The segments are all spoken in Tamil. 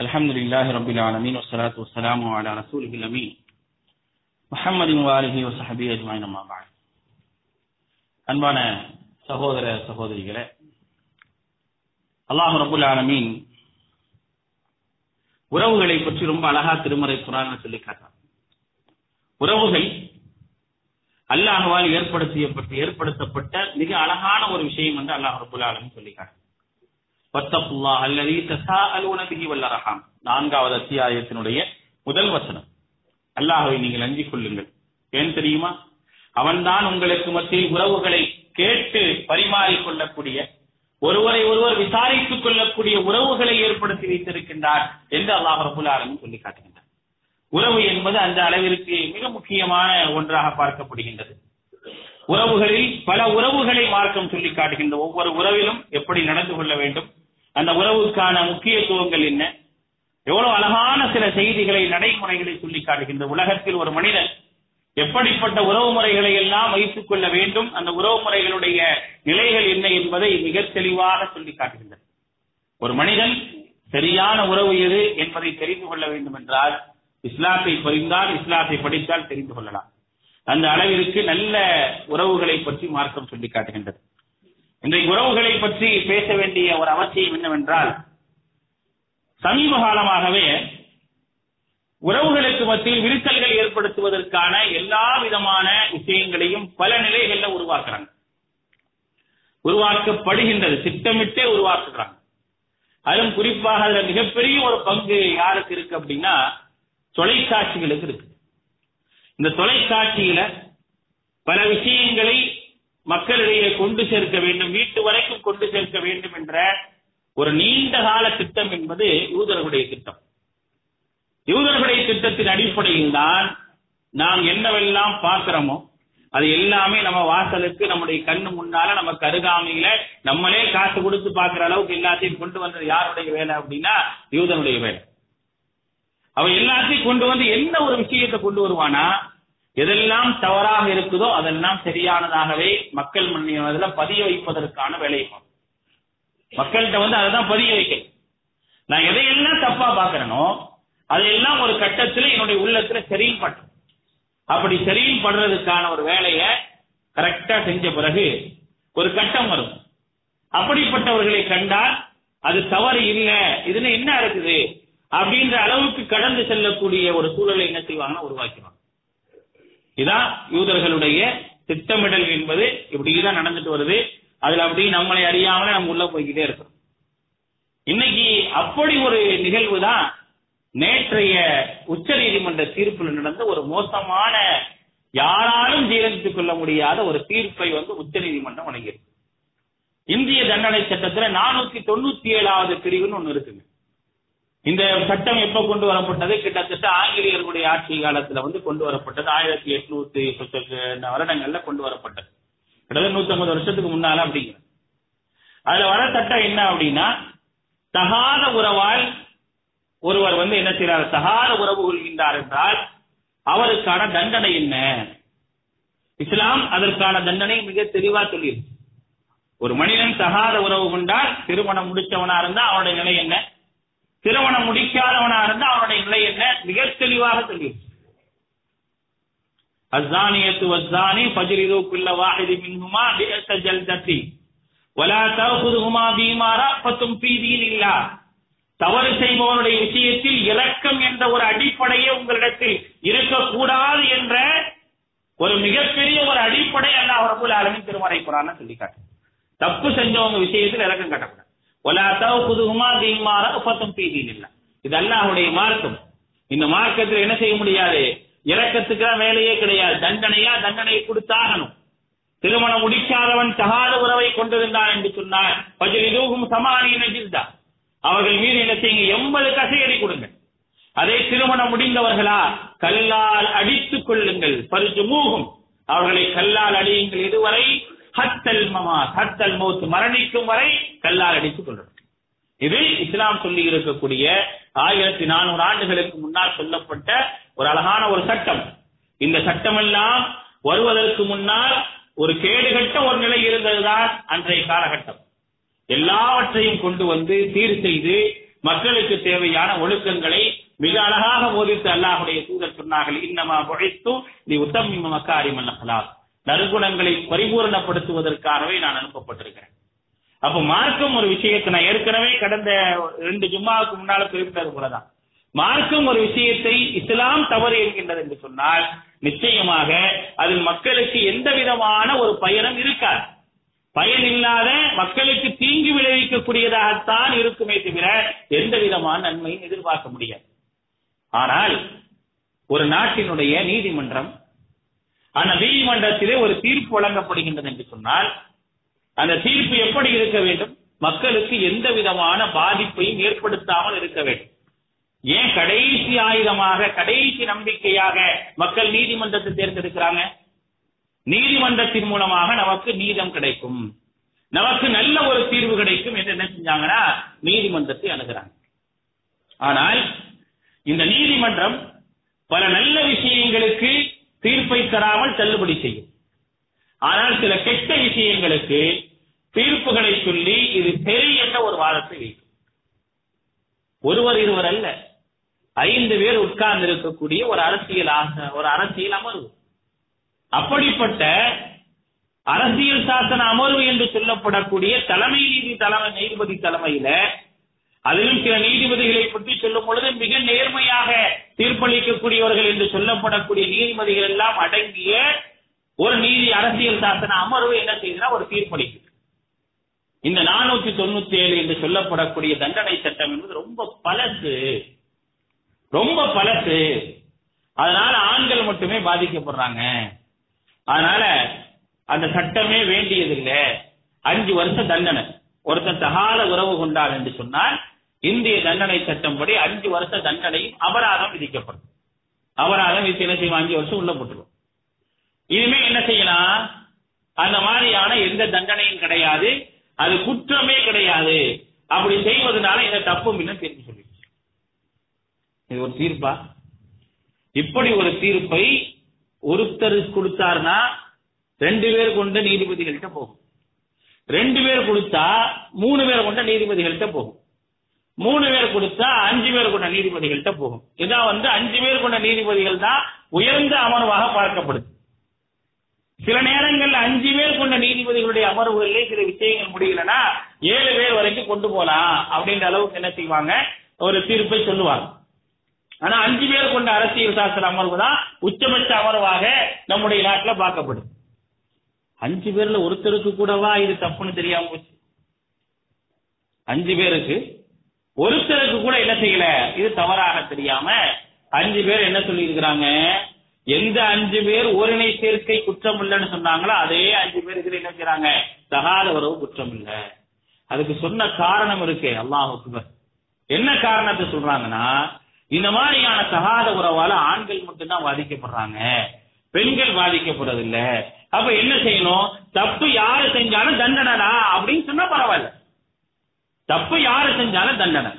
الحمد لله رب العالمين والصلاة والسلام على رسوله الأمين محمد وآله وصحبه أجمعين أما بعد அன்பான சகோதர சகோதரிகளே அல்லாஹ் ரபுல் ஆலமீன் உறவுகளை பற்றி ரொம்ப அழகா திருமறை குரான் சொல்லி காட்டார் உறவுகள் அல்லாஹ்வால் ஏற்படுத்தியப்பட்டு ஏற்படுத்தப்பட்ட மிக அழகான ஒரு விஷயம் என்று அல்லாஹ் ரபுல் ஆலமீன் சொல்லி காட்டார் வத்தப்புல்லா அல்லது தசா பிஹி வல் நான்காவது அத்தியாயத்தினுடைய முதல் வசனம். அல்லாஹ்வை நீங்கள் அஞ்சிக் கொள்ளுங்கள். ஏன் தெரியுமா? அவன்தான் உங்களுக்கு மத்தியில் உறவுகளை கேட்டு பரிமாறிக் கொள்ளக்கூடிய ஒருவரை ஒருவர் விசாரித்துக் கொள்ளக்கூடிய உறவுகளை ஏற்படுத்தி வைத்திருக்கின்றார் என்று அல்லாஹ் ரபுல் ஆலமின் சொல்லி காட்டுகின்றார் உறவு என்பது அந்த அளவிற்கு மிக முக்கியமான ஒன்றாக பார்க்கப்படுகின்றது. உறவுகளில் பல உறவுகளை மார்க்கம் சொல்லி காட்டுகின்ற ஒவ்வொரு உறவிலும் எப்படி நடந்து கொள்ள வேண்டும்? அந்த உறவுக்கான முக்கியத்துவங்கள் என்ன? எவ்வளவு அழகான சில செய்திகளை நடைமுறைகளை சொல்லி காட்டுகின்ற உலகத்தில் ஒரு மனிதன் எப்படிப்பட்ட உறவு முறைகளை எல்லாம் வைத்துக் கொள்ள வேண்டும் அந்த உறவு முறைகளுடைய நிலைகள் என்ன என்பதை மிக தெளிவாக சொல்லி காட்டுகின்றது. ஒரு மனிதன் சரியான உறவு எது என்பதை தெரிந்து கொள்ள வேண்டும் என்றால் இஸ்லாத்தை புரிந்தால் இஸ்லாத்தை படித்தால் தெரிந்து கொள்ளலாம். அந்த அளவிற்கு நல்ல உறவுகளை பற்றி மார்க்கம் சொல்லி காட்டுகின்றது. இன்றைக்கு உறவுகளை பற்றி பேச வேண்டிய ஒரு அவசியம் என்னவென்றால் சமீப காலமாகவே உறவுகளுக்கு மத்தியில் விரிசல்கள் ஏற்படுத்துவதற்கான எல்லா விதமான விஷயங்களையும் பல நிலைகள்ல உருவாக்குறாங்க. உருவாக்கப்படுகின்றது. திட்டமிட்டே உருவாக்குறாங்க. அதுவும் குறிப்பாக அதுல மிகப்பெரிய ஒரு பங்கு யாருக்கு இருக்கு அப்படின்னா தொலைக்காட்சிகளுக்கு இருக்கு. இந்த தொலைக்காட்சியில பல விஷயங்களை மக்களிடையே கொண்டு சேர்க்க வேண்டும் வீட்டு வரைக்கும் கொண்டு சேர்க்க வேண்டும் என்ற ஒரு நீண்ட கால திட்டம் என்பது யூதர்களுடைய திட்டம். யூதர்களுடைய திட்டத்தின் அடிப்படையில் தான் நாம் என்னவெல்லாம் பார்க்கிறோமோ அது எல்லாமே நம்ம வாசலுக்கு நம்முடைய கண்ணு முன்னால நம்ம அருகாமையில நம்மளே காசு கொடுத்து பாக்குற அளவுக்கு எல்லாத்தையும் கொண்டு வந்தது யாருடைய வேலை அப்படின்னா யூதனுடைய வேலை. அவன் எல்லாத்தையும் கொண்டு வந்து என்ன ஒரு விஷயத்தை கொண்டு வருவானா? எதெல்லாம் தவறாக இருக்குதோ அதெல்லாம் சரியானதாகவே மக்கள் மன்னியதில் பதிய வைப்பதற்கான வேலையை மக்கள்கிட்ட வந்து அதை பதிய வைக்கணும். நான் எதையெல்லாம் தப்பா பாக்குறேனோ அதையெல்லாம் ஒரு கட்டத்தில் என்னுடைய உள்ளத்துல சரியும் பட்டும் அப்படி சரியும் படுறதுக்கான ஒரு வேலையை கரெக்டா செஞ்ச பிறகு ஒரு கட்டம் வரும். அப்படிப்பட்டவர்களை கண்டால் அது தவறு இல்லை இதுல என்ன இருக்குது? அப்படின்ற அளவுக்கு கடந்து செல்லக்கூடிய ஒரு சூழலை என்ன செய்வாங்கன்னா உருவாக்கிடுவாங்க. இதான் யூதர்களுடைய திட்டமிடல் என்பது இப்படிதான் நடந்துட்டு வருது. அதுல அப்படி நம்மளை அறியாமலே நம்ம உள்ள போய்கிட்டே இருக்கோம். இன்னைக்கு அப்படி ஒரு நிகழ்வு தான் நேற்றைய உச்ச நீதிமன்ற தீர்ப்பில் நடந்த ஒரு மோசமான யாராலும் ஜீரணித்துக் கொள்ள முடியாத ஒரு தீர்ப்பை வந்து உச்ச நீதிமன்றம் வழங்கியிருக்கு. இந்திய தண்டனை சட்டத்துல நானூத்தி தொண்ணூத்தி ஏழாவது பிரிவுன்னு ஒண்ணு இருக்குங்க. இந்த சட்டம் எப்ப கொண்டு வரப்பட்டது? கிட்டத்தட்ட ஆங்கிலேயர்களுடைய ஆட்சி காலத்துல வந்து கொண்டு வரப்பட்டது. ஆயிரத்தி எட்நூத்தி வருடங்கள்ல கொண்டு வரப்பட்டது. கிட்டத்தட்ட நூத்தி ஐம்பது வருஷத்துக்கு முன்னால அப்படிங்கிற. அதுல வர சட்டம் என்ன அப்படின்னா தகாத உறவால் ஒருவர் வந்து என்ன செய்யறார் தகாத உறவு கொள்கின்றார் என்றால் அவருக்கான தண்டனை என்ன? இஸ்லாம் அதற்கான தண்டனை மிக தெளிவா சொல்லியிருக்கு. ஒரு மனிதன் தகாத உறவு கொண்டால் திருமணம் முடிச்சவனா இருந்தா அவனுடைய நிலை என்ன? திருமணம் முடிக்காதவனா இருந்தா அவனுடைய நிலை என்ன? மிக தெளிவாக தெரியும் அசானியத்து வசானி பஜிரிது குல்ல வாஹிதி மின்ஹுமா பிஅத ஜல்தத்தி. வலா தஅகுதுஹுமா பீமாரா ஃபதும் ஃபீ தீனில்லா தவறு செய்பவனுடைய விஷயத்தில் இரக்கம் என்ற ஒரு அடிப்படையே உங்களிடத்தில் இருக்கக்கூடாது என்ற ஒரு மிகப்பெரிய ஒரு அடிப்படை அல்லா அவரை போல ஆலமின் திருமறை குரான சொல்லி காட்டு தப்பு செஞ்சவங்க விஷயத்தில் இறக்கம் காட்டக்கூடாது. இது அல்லாஹுடைய மார்க்கம். இந்த மார்க்கத்தில் என்ன செய்ய முடியாது? இறக்கத்துக்கு வேலையே கிடையாது. தண்டனையா தண்டனை கொடுத்தாகணும். திருமணம் முடிக்காதவன் தகாத உறவை கொண்டிருந்தான் என்று சொன்னார் பஜல் இதுவும் சமானியின் ஜில்தா. அவர்கள் மீது என்ன செய்யுங்க? எண்பது கசையடி கொடுங்க அதே திருமணம் முடிந்தவர்களா? கல்லால் அடித்துக் கொள்ளுங்கள். பரிசு மூகும் அவர்களை கல்லால் அடியுங்கள். இதுவரை ஹத்தல் மமா ஹத்தல் மௌத். மரணிக்கும் வரை கல்லால் அடித்துக் கொள்ளுங்கள் இது இஸ்லாம் சொல்லி இருக்கக்கூடிய ஆயிரத்தி நானூறு ஆண்டுகளுக்கு முன்னால் சொல்லப்பட்ட ஒரு அழகான ஒரு சட்டம். இந்த சட்டம் எல்லாம் வருவதற்கு முன்னால் ஒரு கேடுகட்ட ஒரு நிலை இருந்ததுதான் அன்றைய காலகட்டம். எல்லாவற்றையும் கொண்டு வந்து சீர் செய்து மக்களுக்கு தேவையான ஒழுக்கங்களை மிக அழகாக போதித்து அல்லாஹுடைய தூதர் சொன்னார்கள் இன்னமா புழைத்து நீ உத்தம் மக்காரி அல்லலாம் நற்குணங்களை பரிபூரணப்படுத்துவதற்காகவே நான் அனுப்பப்பட்டிருக்கிறேன். அப்ப மார்க்கம் ஒரு விஷயத்தை நான் ஏற்கனவே கடந்த ரெண்டு ஜும்மாவுக்கு முன்னால குறிப்பிட்டது போலதான். மார்க்கம் ஒரு விஷயத்தை இஸ்லாம் தவறு என்கின்றது என்று சொன்னால் நிச்சயமாக அதில் மக்களுக்கு எந்த விதமான ஒரு பயனும் இருக்காது. பயன் இல்லாத மக்களுக்கு தீங்கு விளைவிக்கக்கூடியதாகத்தான் இருக்குமே தவிர எந்த விதமான நன்மையும் எதிர்பார்க்க முடியாது. ஆனால் ஒரு நாட்டினுடைய நீதிமன்றம் அந்த நீதிமன்றத்திலே ஒரு தீர்ப்பு வழங்கப்படுகின்றது என்று சொன்னால் அந்த தீர்ப்பு எப்படி இருக்க வேண்டும்? மக்களுக்கு எந்த விதமான பாதிப்பையும் ஏற்படுத்தாமல் இருக்க வேண்டும். ஏன் கடைசி ஆயுதமாக கடைசி நம்பிக்கையாக மக்கள் நீதிமன்றத்தை தேர்ந்தெடுக்கிறாங்க? நீதிமன்றத்தின் மூலமாக நமக்கு நீதம் கிடைக்கும். நமக்கு நல்ல ஒரு தீர்வு கிடைக்கும் என்று என்ன செஞ்சாங்கன்னா நீதிமன்றத்தை அணுகிறாங்க. ஆனால் இந்த நீதிமன்றம் பல நல்ல விஷயங்களுக்கு தீர்ப்பை தராமல் தள்ளுபடி செய்யும். ஆனால் சில கெட்ட விஷயங்களுக்கு தீர்ப்புகளை சொல்லி இது சரி என்ற ஒரு வாதத்தை வைக்கும். ஒருவர் இருவர் அல்ல. ஐந்து பேர் உட்கார்ந்து இருக்கக்கூடிய ஒரு அரசியல் ஒரு அரசியல் அமர்வு. அப்படிப்பட்ட அரசியல் சாசன அமர்வு என்று சொல்லப்படக்கூடிய தலைமை நீதி தலைமை நீதிபதி தலைமையில அதிலும் சில நீதிபதிகளை பற்றி சொல்லும் பொழுது மிக நேர்மையாக தீர்ப்பளிக்கக்கூடியவர்கள் என்று சொல்லப்படக்கூடிய நீதிபதிகள் எல்லாம் அடங்கிய ஒரு நீதி அரசியல் சாசன அமர்வு என்ன செய்யுதுன்னா ஒரு தீர்ப்பளிக்குது. இந்த நானூத்தி தொண்ணூத்தி ஏழு என்று சொல்லப்படக்கூடிய தண்டனை சட்டம் என்பது ரொம்ப பழசு. ரொம்ப பழசு. அதனால ஆண்கள் மட்டுமே பாதிக்கப்படுறாங்க. அதனால அந்த சட்டமே வேண்டியதில்லை. அஞ்சு வருஷம் தண்டனை. ஒருத்தன் தகால உறவு கொண்டார் என்று சொன்னால் இந்திய தண்டனை சட்டம் படி அஞ்சு வருஷ தண்டனையும் அபராதம் விதிக்கப்படும். அபராதம் இது என்ன செய்வோம் அஞ்சு வருஷம் உள்ள போட்டுருவோம் இனிமே என்ன செய்யலாம் அந்த மாதிரியான எந்த தண்டனையும் கிடையாது. அது குற்றமே கிடையாது. அப்படி செய்வதனால இந்த தப்பும் இன்னும் தீர்ப்பு சொல்லி இது ஒரு தீர்ப்பா? இப்படி ஒரு தீர்ப்பை ஒருத்தர் கொடுத்தாருன்னா ரெண்டு பேர் கொண்ட நீதிபதிகள்கிட்ட போகும். ரெண்டு பேர் கொடுத்தா மூணு பேர் கொண்ட நீதிபதிகள்கிட்ட போகும். மூணு பேர் கொடுத்தா அஞ்சு பேர் கொண்ட நீதிபதிகள்கிட்ட போகும். இதான் வந்து அஞ்சு பேர் கொண்ட நீதிபதிகள் தான் உயர்ந்த அமர்வாக பார்க்கப்படுது. சில நேரங்கள்ல அஞ்சு பேர் கொண்ட நீதிபதிகளுடைய அமர்வுகளிலே சில விஷயங்கள் முடியலன்னா ஏழு பேர் வரைக்கும் கொண்டு போலாம் அப்படின்ற அளவுக்கு என்ன செய்வாங்க? ஒரு தீர்ப்பை சொல்லுவாங்க. ஆனா அஞ்சு பேர் கொண்ட அரசியல் சாஸ்திர அமர்வு தான் உச்சபட்ச அமர்வாக நம்முடைய நாட்டுல பார்க்கப்படுது. அஞ்சு பேர்ல ஒருத்தருக்கு கூடவா இது தப்புன்னு தெரியாம போச்சு. அஞ்சு பேருக்கு ஒருத்தருக்கு கூட என்ன செய்யல? இது தவறாக தெரியாம அஞ்சு பேர் என்ன சொல்லி இருக்கிறாங்க எந்த அஞ்சு பேர் ஓரினை சேர்க்கை குற்றம் இல்லைன்னு சொன்னாங்களோ அதே அஞ்சு பேருக்கு என்ன செய்யறாங்க? தகாத உறவு குற்றம் இல்லை. அதுக்கு சொன்ன காரணம் இருக்கு அல்லாஹ் என்ன காரணத்தை சொல்றாங்கன்னா இந்த மாதிரியான தகாத உறவால ஆண்கள் மட்டும்தான் பாதிக்கப்படுறாங்க. பெண்கள் பாதிக்கப்படுறதில்ல. அப்ப என்ன செய்யணும்? தப்பு யாரு செஞ்சாலும் தண்டனடா அப்படின்னு சொன்னா பரவாயில்ல. தப்பு யாரு செஞ்சாலும் தண்டனை.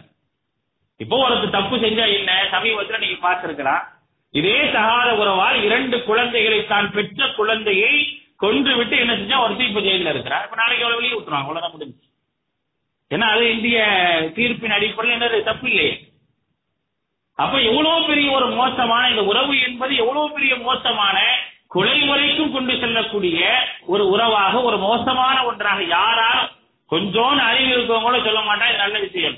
இப்போ ஒருத்தர் தப்பு செஞ்சா என்ன? சமீபத்துல நீங்க பார்த்திருக்கலாம். இதே சகாத உறவால் இரண்டு குழந்தைகளை தான் பெற்ற குழந்தையை கொன்று விட்டு என்ன செஞ்சா ஒருத்தர் இப்ப ஜெயில இருக்கிறார். இப்ப நாளைக்கு எவ்வளவு வெளியே விட்டுருவாங்க அவ்வளவுதான் முடிஞ்சு ஏன்னா அது இந்திய தீர்ப்பின் அடிப்படையில் என்ன தப்பு இல்லையே. அப்ப எவ்வளவு பெரிய ஒரு மோசமான இந்த உறவு என்பது எவ்வளவு பெரிய மோசமான கொலை வரைக்கும் கொண்டு செல்லக்கூடிய ஒரு உறவாக ஒரு மோசமான ஒன்றாக யாராலும் கொஞ்சோன்னு அறிவு இருக்கவங்க கூட சொல்ல மாட்டான் இது நல்ல விஷயம்.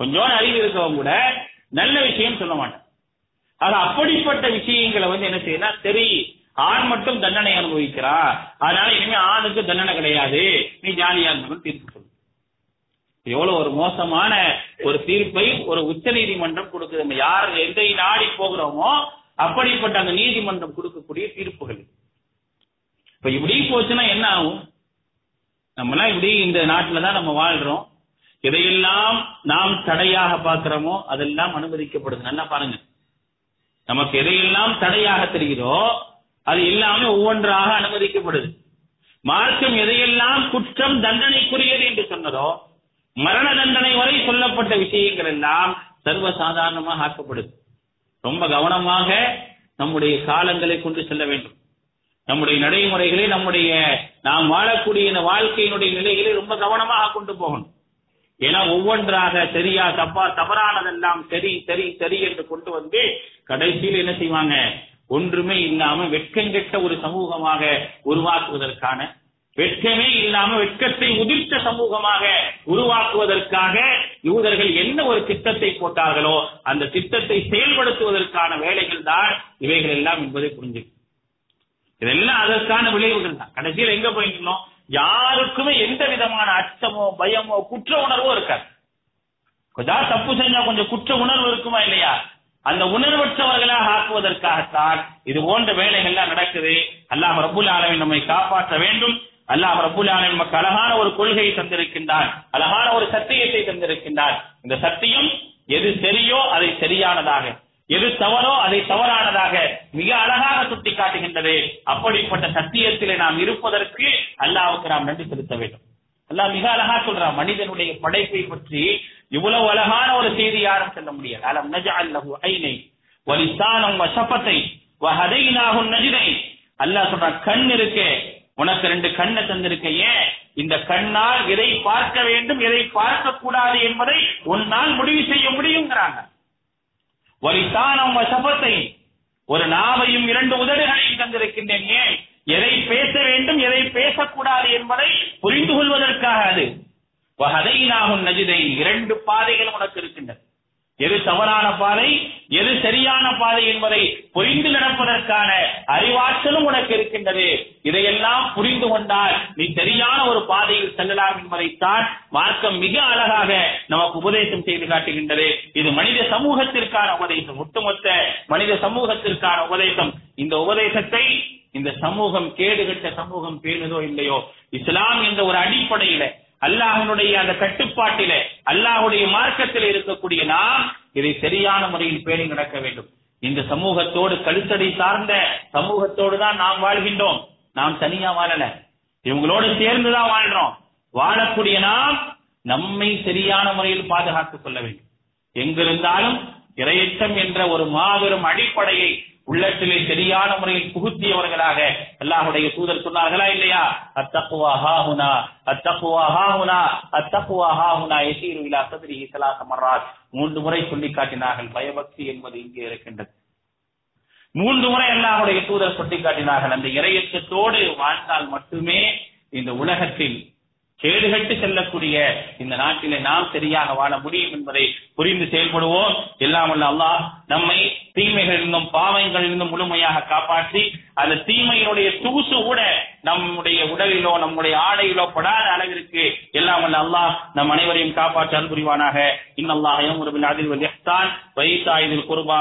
கொஞ்சோன்னு அறிவு இருக்கவங்க கூட நல்ல விஷயம் சொல்ல மாட்டான். அது அப்படிப்பட்ட விஷயங்களை வந்து என்ன செய்யணும் சரி ஆண் மட்டும் தண்டனை அனுபவிக்கிறான். அதனால இனிமே ஆணுக்கு தண்டனை கிடையாது. நீ ஜாலியா இருக்கணும் தீர்ப்பு சொல்லு. எவ்வளவு ஒரு மோசமான ஒரு தீர்ப்பை ஒரு உச்ச நீதிமன்றம் கொடுக்குது. நம்ம யார் எந்த நாடி போகிறோமோ அப்படிப்பட்ட அந்த நீதிமன்றம் கொடுக்கக்கூடிய தீர்ப்புகள். இப்ப இப்படி போச்சுன்னா என்ன ஆகும்? நம்மலாம் இப்படி இந்த நாட்டில் தான் நம்ம வாழ்றோம். எதையெல்லாம் நாம் தடையாக பார்க்கிறோமோ அதெல்லாம் அனுமதிக்கப்படுது. நல்லா பாருங்க. நமக்கு எதையெல்லாம் தடையாக தெரிகிறோ அது எல்லாமே ஒவ்வொன்றாக அனுமதிக்கப்படுது. மார்க்கம் எதையெல்லாம் குற்றம் தண்டனைக்குரியது என்று சொன்னதோ மரண தண்டனை வரை சொல்லப்பட்ட விஷயங்கள் எல்லாம் சர்வசாதாரணமாக ஆக்கப்படுது. ரொம்ப கவனமாக நம்முடைய காலங்களை கொண்டு செல்ல வேண்டும். நம்முடைய நடைமுறைகளை நம்முடைய நாம் வாழக்கூடிய இந்த வாழ்க்கையினுடைய நிலைகளை ரொம்ப கவனமாக கொண்டு போகணும். ஏன்னா ஒவ்வொன்றாக சரியா தப்பா தவறானதெல்லாம் சரி சரி சரி என்று கொண்டு வந்து கடைசியில் என்ன செய்வாங்க? ஒன்றுமே இல்லாம வெட்கங்கெட்ட ஒரு சமூகமாக உருவாக்குவதற்கான வெட்கமே இல்லாம வெட்கத்தை உதிர்த்த சமூகமாக உருவாக்குவதற்காக யூதர்கள் என்ன ஒரு திட்டத்தை போட்டார்களோ அந்த திட்டத்தை செயல்படுத்துவதற்கான வேலைகள் தான் இவைகள் எல்லாம் என்பதை புரிஞ்சுக்கணும். இதெல்லாம் அதற்கான விளைவுகள் தான். கடைசியில் எங்க போயிருந்தோம்? யாருக்குமே எந்த விதமான அச்சமோ பயமோ குற்ற உணர்வோ இருக்காது. கொஞ்சம் தப்பு செஞ்சா கொஞ்சம் குற்ற உணர்வு இருக்குமா இல்லையா? அந்த உணர்வற்றவர்களாக ஆக்குவதற்காகத்தான் இது போன்ற வேலைகள்லாம் நடக்குது. அல்லாஹ் ரபுல் ஆலமின் நம்மை காப்பாற்ற வேண்டும். அல்லாஹ் ரபுல் ஆலமின் நமக்கு அழகான ஒரு கொள்கையை தந்திருக்கின்றான். அழகான ஒரு சத்தியத்தை தந்திருக்கின்றான். இந்த சத்தியம் எது சரியோ அதை சரியானதாக எது தவறோ அதை தவறானதாக மிக அழகாக சுட்டி காட்டுகின்றது அப்படிப்பட்ட சத்தியத்திலே நாம் இருப்பதற்கு அல்லாவுக்கு நாம் நன்றி செலுத்த வேண்டும். அல்லாஹ் மிக அழகா சொல்றான் மனிதனுடைய படைப்பை பற்றி இவ்வளவு அழகான ஒரு செய்தி யாரும் சொல்ல முடியாது. அலம் நஜஅல் லஹு ஐனை வலிசானம் வசபத்தை வஹதைனாஹு நஜினை அல்லாஹ் சொல்றான் கண் இருக்கே உனக்கு ரெண்டு கண்ணை தந்திருக்க ஏன்? இந்த கண்ணால் எதை பார்க்க வேண்டும் எதை பார்க்க கூடாது என்பதை உன்னால் முடிவு செய்ய முடியுங்கிறாங்க வலித்தானம் வசபத்தை ஒரு நாவையும் இரண்டு உதடுகளையும் தந்திருக்கின்றேன் ஏன்? எதை பேச வேண்டும் எதை பேசக்கூடாது என்பதை புரிந்து கொள்வதற்காக அது. வஹதைனாகும் நஜிதை இரண்டு பாதைகள் உனக்கு இருக்கின்றன. எது தவறான பாதை எது சரியான பாதை என்பதை புரிந்து நடப்பதற்கான அறிவாற்றலும் உனக்கு இருக்கின்றது. இதையெல்லாம் புரிந்து கொண்டால் நீ சரியான ஒரு பாதையில் செல்லலாம் என்பதைத்தான் மார்க்கம் மிக அழகாக நமக்கு உபதேசம் செய்து காட்டுகின்றது. இது மனித சமூகத்திற்கான உபதேசம். ஒட்டுமொத்த மனித சமூகத்திற்கான உபதேசம். இந்த உபதேசத்தை இந்த சமூகம் கேடுகட்ட சமூகம் பேணுதோ இல்லையோ? இஸ்லாம் என்ற ஒரு அடிப்படையில அல்லாஹனுடைய அந்த கட்டுப்பாட்டில அல்லாஹுடைய மார்க்கத்தில் இருக்கக்கூடிய நாம் இதை சரியான முறையில் பேணி நடக்க வேண்டும். இந்த சமூகத்தோடு கழுத்தடை சார்ந்த சமூகத்தோடு தான் நாம் வாழ்கின்றோம். நாம் தனியா வாழல. இவங்களோடு சேர்ந்துதான் வாழ்றோம். வாழக்கூடிய நாம் நம்மை சரியான முறையில் பாதுகாத்துக் கொள்ள வேண்டும். எங்கிருந்தாலும் இரையச்சம் என்ற ஒரு மாபெரும் அடிப்படையை உள்ளத்திலே சரியான முறையில் புகுத்தியவர்களாக அல்லாஹுடைய தூதர் சொன்னார்களா இல்லையா? அத்தப்புவா ஹாஹுனா அத்தப்புவா ஹாஹுனா அத்தப்புவா ஹாஹுனா எசீரு இலா சதுரி சலாச மர்ராத். மூன்று முறை சொல்லி காட்டினார்கள் பயபக்தி என்பது இங்கே இருக்கின்றது. மூன்று முறை அல்லாஹுடைய தூதர் சொல்லி காட்டினார்கள் அந்த இறையத்தோடு வாழ்ந்தால் மட்டுமே இந்த உலகத்தில் கேடுகட்டு செல்லக்கூடிய இந்த நாட்டிலே நாம் சரியாக வாழ முடியும் என்பதை புரிந்து செயல்படுவோம். எல்லாம் வல்ல அல்லாஹ் நம்மை தீமைகளிலிருந்தும் பாவங்களிலிருந்தும் முழுமையாக காப்பாற்றி அந்த தீமையினுடைய தூசு கூட நம்முடைய உடலிலோ நம்முடைய ஆடையிலோ படாத அளவிற்கு எல்லாம் வல்ல அல்லாஹ் நம் அனைவரையும் காப்பாற்ற அன்புரிவானாக. இன்னல்லாஹ் யம்ரு பில் வைத்தாய் குருபா